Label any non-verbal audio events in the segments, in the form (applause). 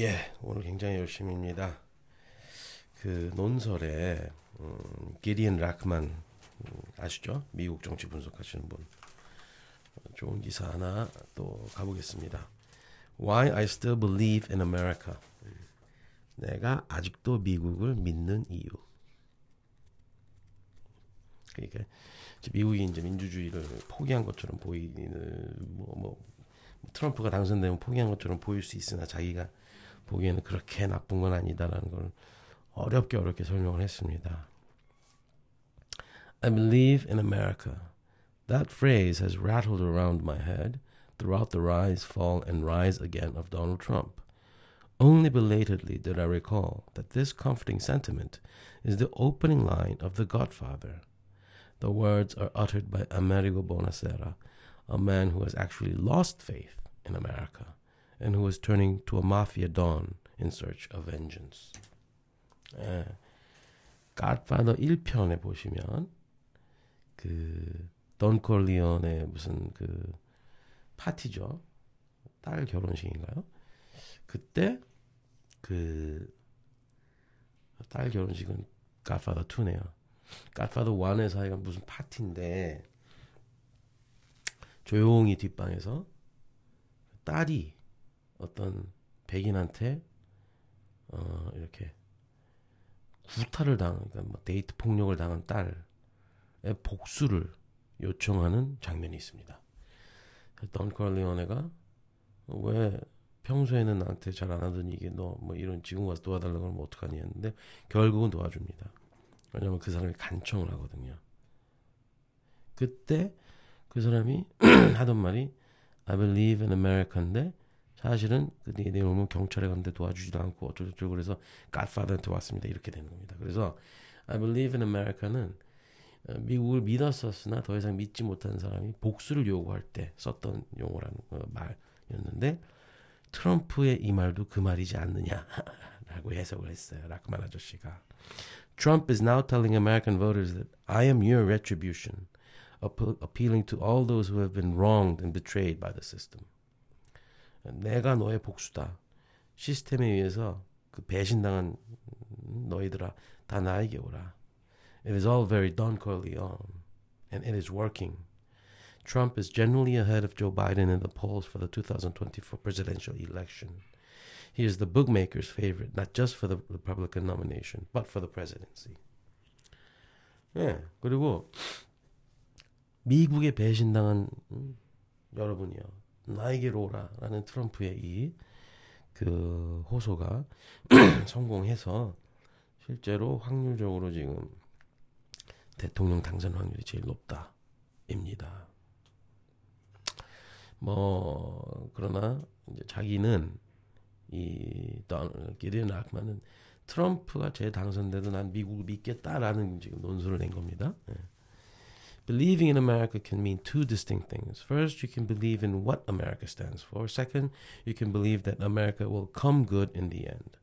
예, 오늘 굉장히 열심입니다. 그 논설에 음, 기리언 락만 음, 아시죠? 미국 정치 분석하시는 분. 좋은 기사 하나 또 가보겠습니다. Why I still believe in America. 내가 아직도 미국을 믿는 이유. 그러니까 미국이 이제 민주주의를 포기한 것처럼 보이는 뭐, 뭐 트럼프가 당선되면 포기한 것처럼 보일 수 있으나 자기가 보기에는 그렇게 나쁜 건 아니다라는 걸 어렵게 어렵게 설명을 했습니다. I believe in America. That phrase has rattled around my head throughout the rise, fall, and rise again of Donald Trump. Only belatedly did I recall that this comforting sentiment is the opening line of The Godfather. The words are uttered by Amerigo Bonacera, a man who has actually lost faith in America And who is turning to a mafia don in search of vengeance. 예. Godfather 1편에 보시면 그돈 콜리온의 무슨 그 파티죠. 딸 결혼식인가요? 그때 그 딸 결혼식은 Godfather 2네요. Godfather 1에서 하여간 무슨 파티인데 조용히 뒷방에서 딸이 어떤 백인한테 어 이렇게 구타를 당한 그러니까 뭐 데이트 폭력을 당한 딸의 복수를 요청하는 장면이 있습니다. 던 컬리오네가 왜 평소에는 나한테 잘 안 하더니 이게 너 뭐 이런 지금 와서 도와달라고 하면 어떡하니 했는데 결국은 도와줍니다. 왜냐면 그 사람이 간청을 하거든요. 그때 그 사람이 (clears throat) 하던 말이 I believe in America인데 사실은 그 내용은 경찰에 갔는데 도와주지도 않고 어쩌고저쩌고 그래서 Godfather한테 왔습니다. 이렇게 되는 겁니다. 그래서 I believe in America는 어, 미국을 믿었었으나 더 이상 믿지 못한 사람이 복수를 요구할 때 썼던 용어라는 어, 말이었는데 트럼프의 이 말도 그 말이지 않느냐라고 해석을 했어요. 라크만 아저씨가 Trump is now telling American voters that I am your retribution, appealing to all those who have been wronged and betrayed by the system. 내가 너의 복수다. 시스템에 의해서 그 배신당한 너희들아 다 나에게 오라. It is all very Don Corleone, and it is working. Trump is generally ahead of Joe Biden in the polls for the 2024 presidential election. He is the bookmaker's favorite, not just for the Republican nomination, but for the presidency. 예, 그리고 미국에 배신당한 음, 여러분이요. 나에게로 오라라는 트럼프의 이 그 호소가 (clears throat) 성공해서 실제로 확률적으로 지금 대통령 당선 확률이 제일 높다입니다. 뭐 그러나 이제 자기는 이 기리언 악만은 트럼프가 재당선돼도 난 미국을 믿겠다라는 지금 논술을 낸 겁니다. 예. Believing in America can mean two distinct things. First, you can believe in what America stands for. Second, you can believe that America will come good in the end.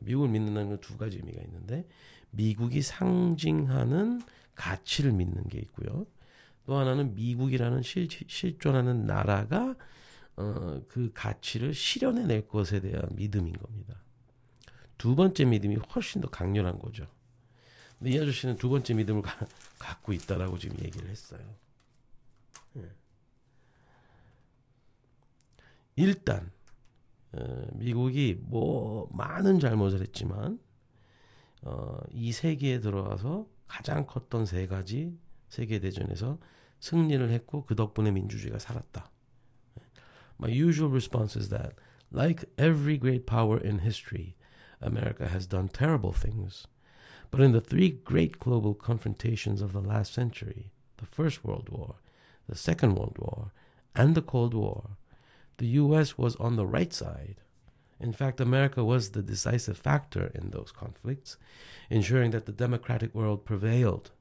미국을 믿는다는 두 가지 의미가 있는데 미국이 상징하는 가치를 믿는 게 있고요. 또 하나는 미국이라는 실, 실존하는 나라가 어, 그 가치를 실현해낼 것에 대한 믿음인 겁니다. 두 번째 믿음이 훨씬 더 강렬한 거죠. 이 아저씨는 두 번째 믿음을 가, 갖고 있다라고 지금 얘기를 했어요. 예. 일단 어, 미국이 뭐 많은 잘못을 했지만 어, 이 세계에 들어와서 가장 컸던 세 가지 세계 대전에서 승리를 했고 그 덕분에 민주주의가 살았다. My usual response is that, like every great power in history, America has done terrible things. But in the three great global confrontations of the last century the First World War, the Second World War, and the Cold War the US was on the right side. In fact, America was the decisive factor in those conflicts, ensuring that the democratic world prevailed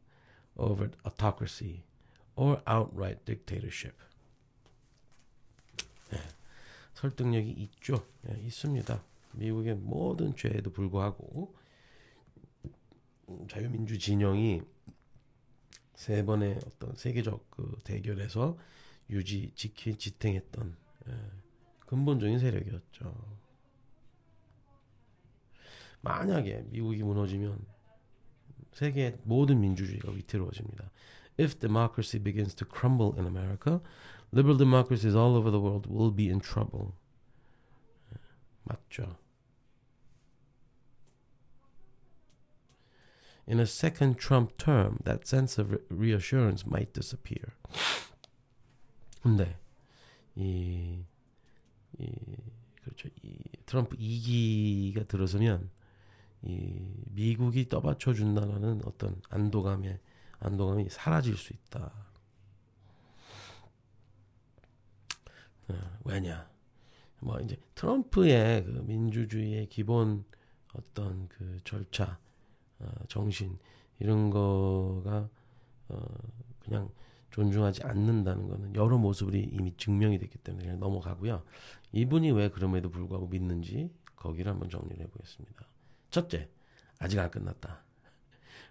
over autocracy or outright dictatorship. 네, 설득력이 있죠. 네, 있습니다. 미국의 모든 죄에도 불구하고 자유민주 진영이 세 번의 어떤 세계적 그 대결에서 유지 지키 지탱했던 예, 근본적인 세력이었죠. 만약에 미국이 무너지면 세계 모든 민주주의가 위태로워집니다. If democracy begins to crumble in America, liberal democracies all over the world will be in trouble. 맞죠? In a second Trump term, that sense of reassurance might disappear. 근데 이, 이 그렇죠. 이 트럼프 2기가 들어서면 이 미국이 떠받쳐 준다는 어떤 안도감에 안도감이 사라질 수 있다. 어, 왜냐? 뭐 이제 트럼프의 그 민주주의의 기본 어떤 그 절차, 어, 정신 이런 거가 어, 그냥 존중하지 않는다는 거는 여러 모습이 이미 증명이 됐기 때문에 그냥 넘어가고요. 이분이 왜 그럼에도 불구하고 믿는지 거기를 한번 정리를 해보겠습니다. 첫째, 아직 안 끝났다.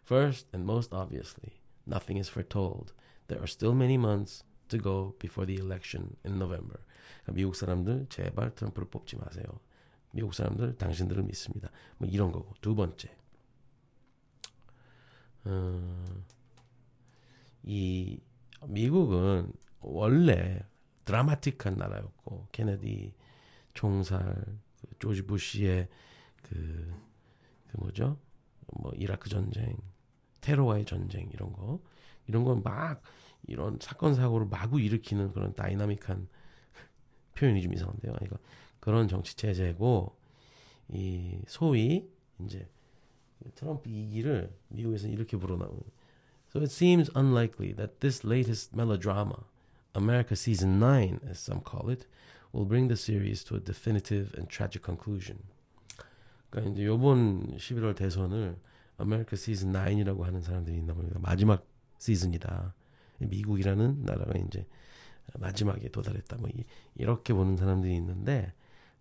First and most obviously, nothing is foretold. There are still many months to go before the election in November. 그러니까 미국 사람들 제발 트럼프를 뽑지 마세요. 미국 사람들 당신들을 믿습니다. 뭐 이런 거고. 두 번째, 어, 이 미국은 원래 드라마틱한 나라였고 케네디 총살, 그 조지 부시의 그, 그 뭐죠? 뭐 이라크 전쟁, 테러와의 전쟁 이런 거 이런 건 막 이런 사건 사고를 마구 일으키는 그런 다이나믹한 (laughs) 표현이 좀 이상한데요. 그러니까 그런 정치 체제고 이 소위 이제 트럼프 위기를 미국에서는 이렇게 부르나 보네 So it seems unlikely that this latest melodrama, America Season 9, as some call it, will bring the series to a definitive and tragic conclusion. 그러니까 이제 요번 11월 대선을 아메리카 시즌 9이라고 하는 사람들이 있나 봅니다. 마지막 시즌이다. 미국이라는 나라가 이제 마지막에 도달했다. 뭐 이렇게 보는 사람들이 있는데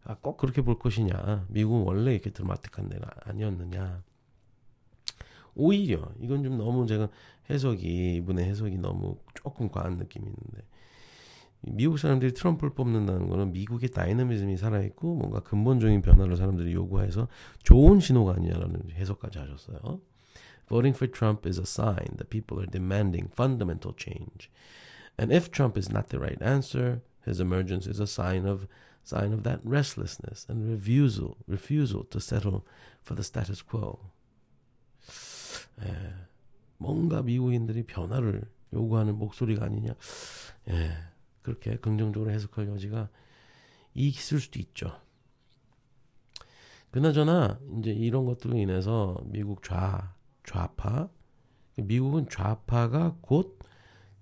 아, 꼭 그렇게 볼 것이냐? 미국은 원래 이렇게 드라마틱한 데가 아니었느냐? 오히려 이건 좀 너무 제가 해석이 이분의 해석이 너무 조금 과한 느낌이 있는데 미국 사람들이 트럼프를 뽑는다는 거는 미국의 dynamism이 살아있고 뭔가 근본적인 변화를 사람들이 요구해서 좋은 신호가 아니냐라는 해석까지 하셨어요. Voting for Trump is a sign that people are demanding fundamental change. And if Trump is not the right answer, his emergence is a sign of sign of that restlessness and refusal refusal to settle for the status quo. 예, 뭔가 미국인들이 변화를 요구하는 목소리가 아니냐. 예, 그렇게 긍정적으로 해석할 여지가 있을 수도 있죠. 그나저나 이제 이런 것들로 인해서 미국 좌 좌파 미국은 좌파가 곧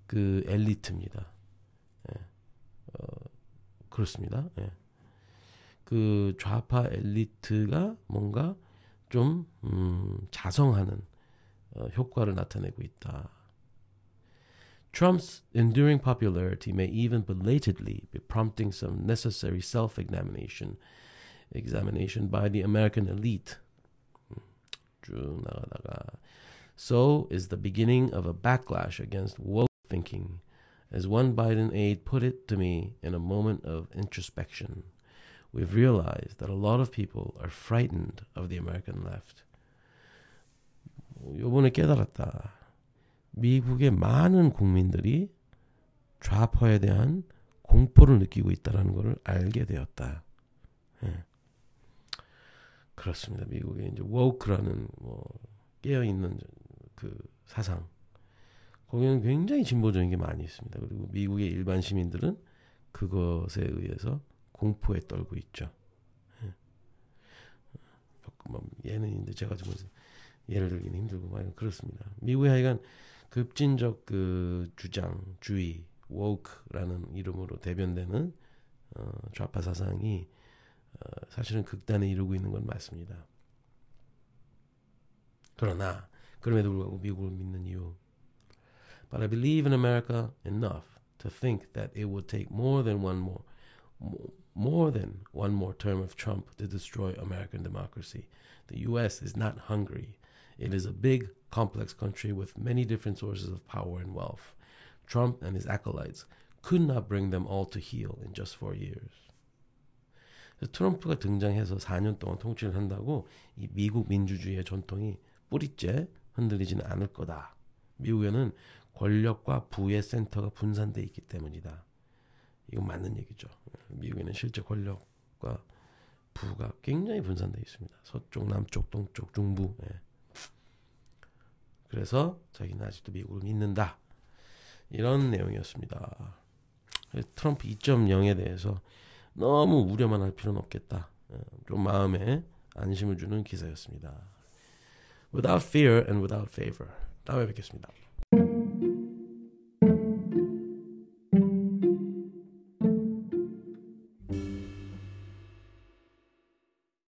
그 엘리트입니다. 예. 어, 그렇습니다. 예. 그 좌파 엘리트가 뭔가 좀 음, 자성하는 어, 효과를 나타내고 있다. Trump's enduring popularity may even belatedly be prompting some necessary self-examination examination by the American elite. 쭉 나가다가 So is the beginning of a backlash against woke thinking, as one Biden aide put it to me in a moment of introspection. We've realized that a lot of people are frightened of the American left. 요번에 깨달았다. 미국의 많은 국민들이 좌파에 대한 공포를 느끼고 있다는 것을 알게 되었다. 예. 그렇습니다. 미국에 이제 woke라는 뭐 깨어 있는 그 사상 거기는 굉장히 진보적인 게 많이 있습니다. 그리고 미국의 일반 시민들은 그것에 의해서 공포에 떨고 있죠. 예. 뭐 얘는 이제 제가 좀 예를 들기는 힘들고 막 그렇습니다. 미국의 하여간 급진적 그 주장, 주의, woke라는 이름으로 대변되는 어, 좌파 사상이 어, 사실은 극단에 이르고 있는 건 맞습니다. 그러나 그럼에도 불구하고 미국을 믿는 이유. But I believe in America enough to think that it would take more than one more, more than one more term of Trump to destroy American democracy. The U.S. is not hungry. It is a big, complex country with many different sources of power and wealth. Trump and his acolytes could not bring them all to heel in just four years. 트럼프가 등장해서 4년 동안 통치를 한다고 이 미국 민주주의의 전통이 뿌리째 흔들리지는 않을 거다. 미국에는 권력과 부의 센터가 분산돼 있기 때문이다. 이건 맞는 얘기죠. 미국에는 실제 권력과 부가 굉장히 분산돼 있습니다. 서쪽, 남쪽, 동쪽, 중부. 예. 그래서 자기는 아직도 미국을 믿는다. 이런 내용이었습니다. 트럼프 2.0에 대해서 너무 우려만 할 필요는 없겠다. 예, 좀 마음에 안심을 주는 기사였습니다. Without fear and without favor. 다음에 뵙겠습니다.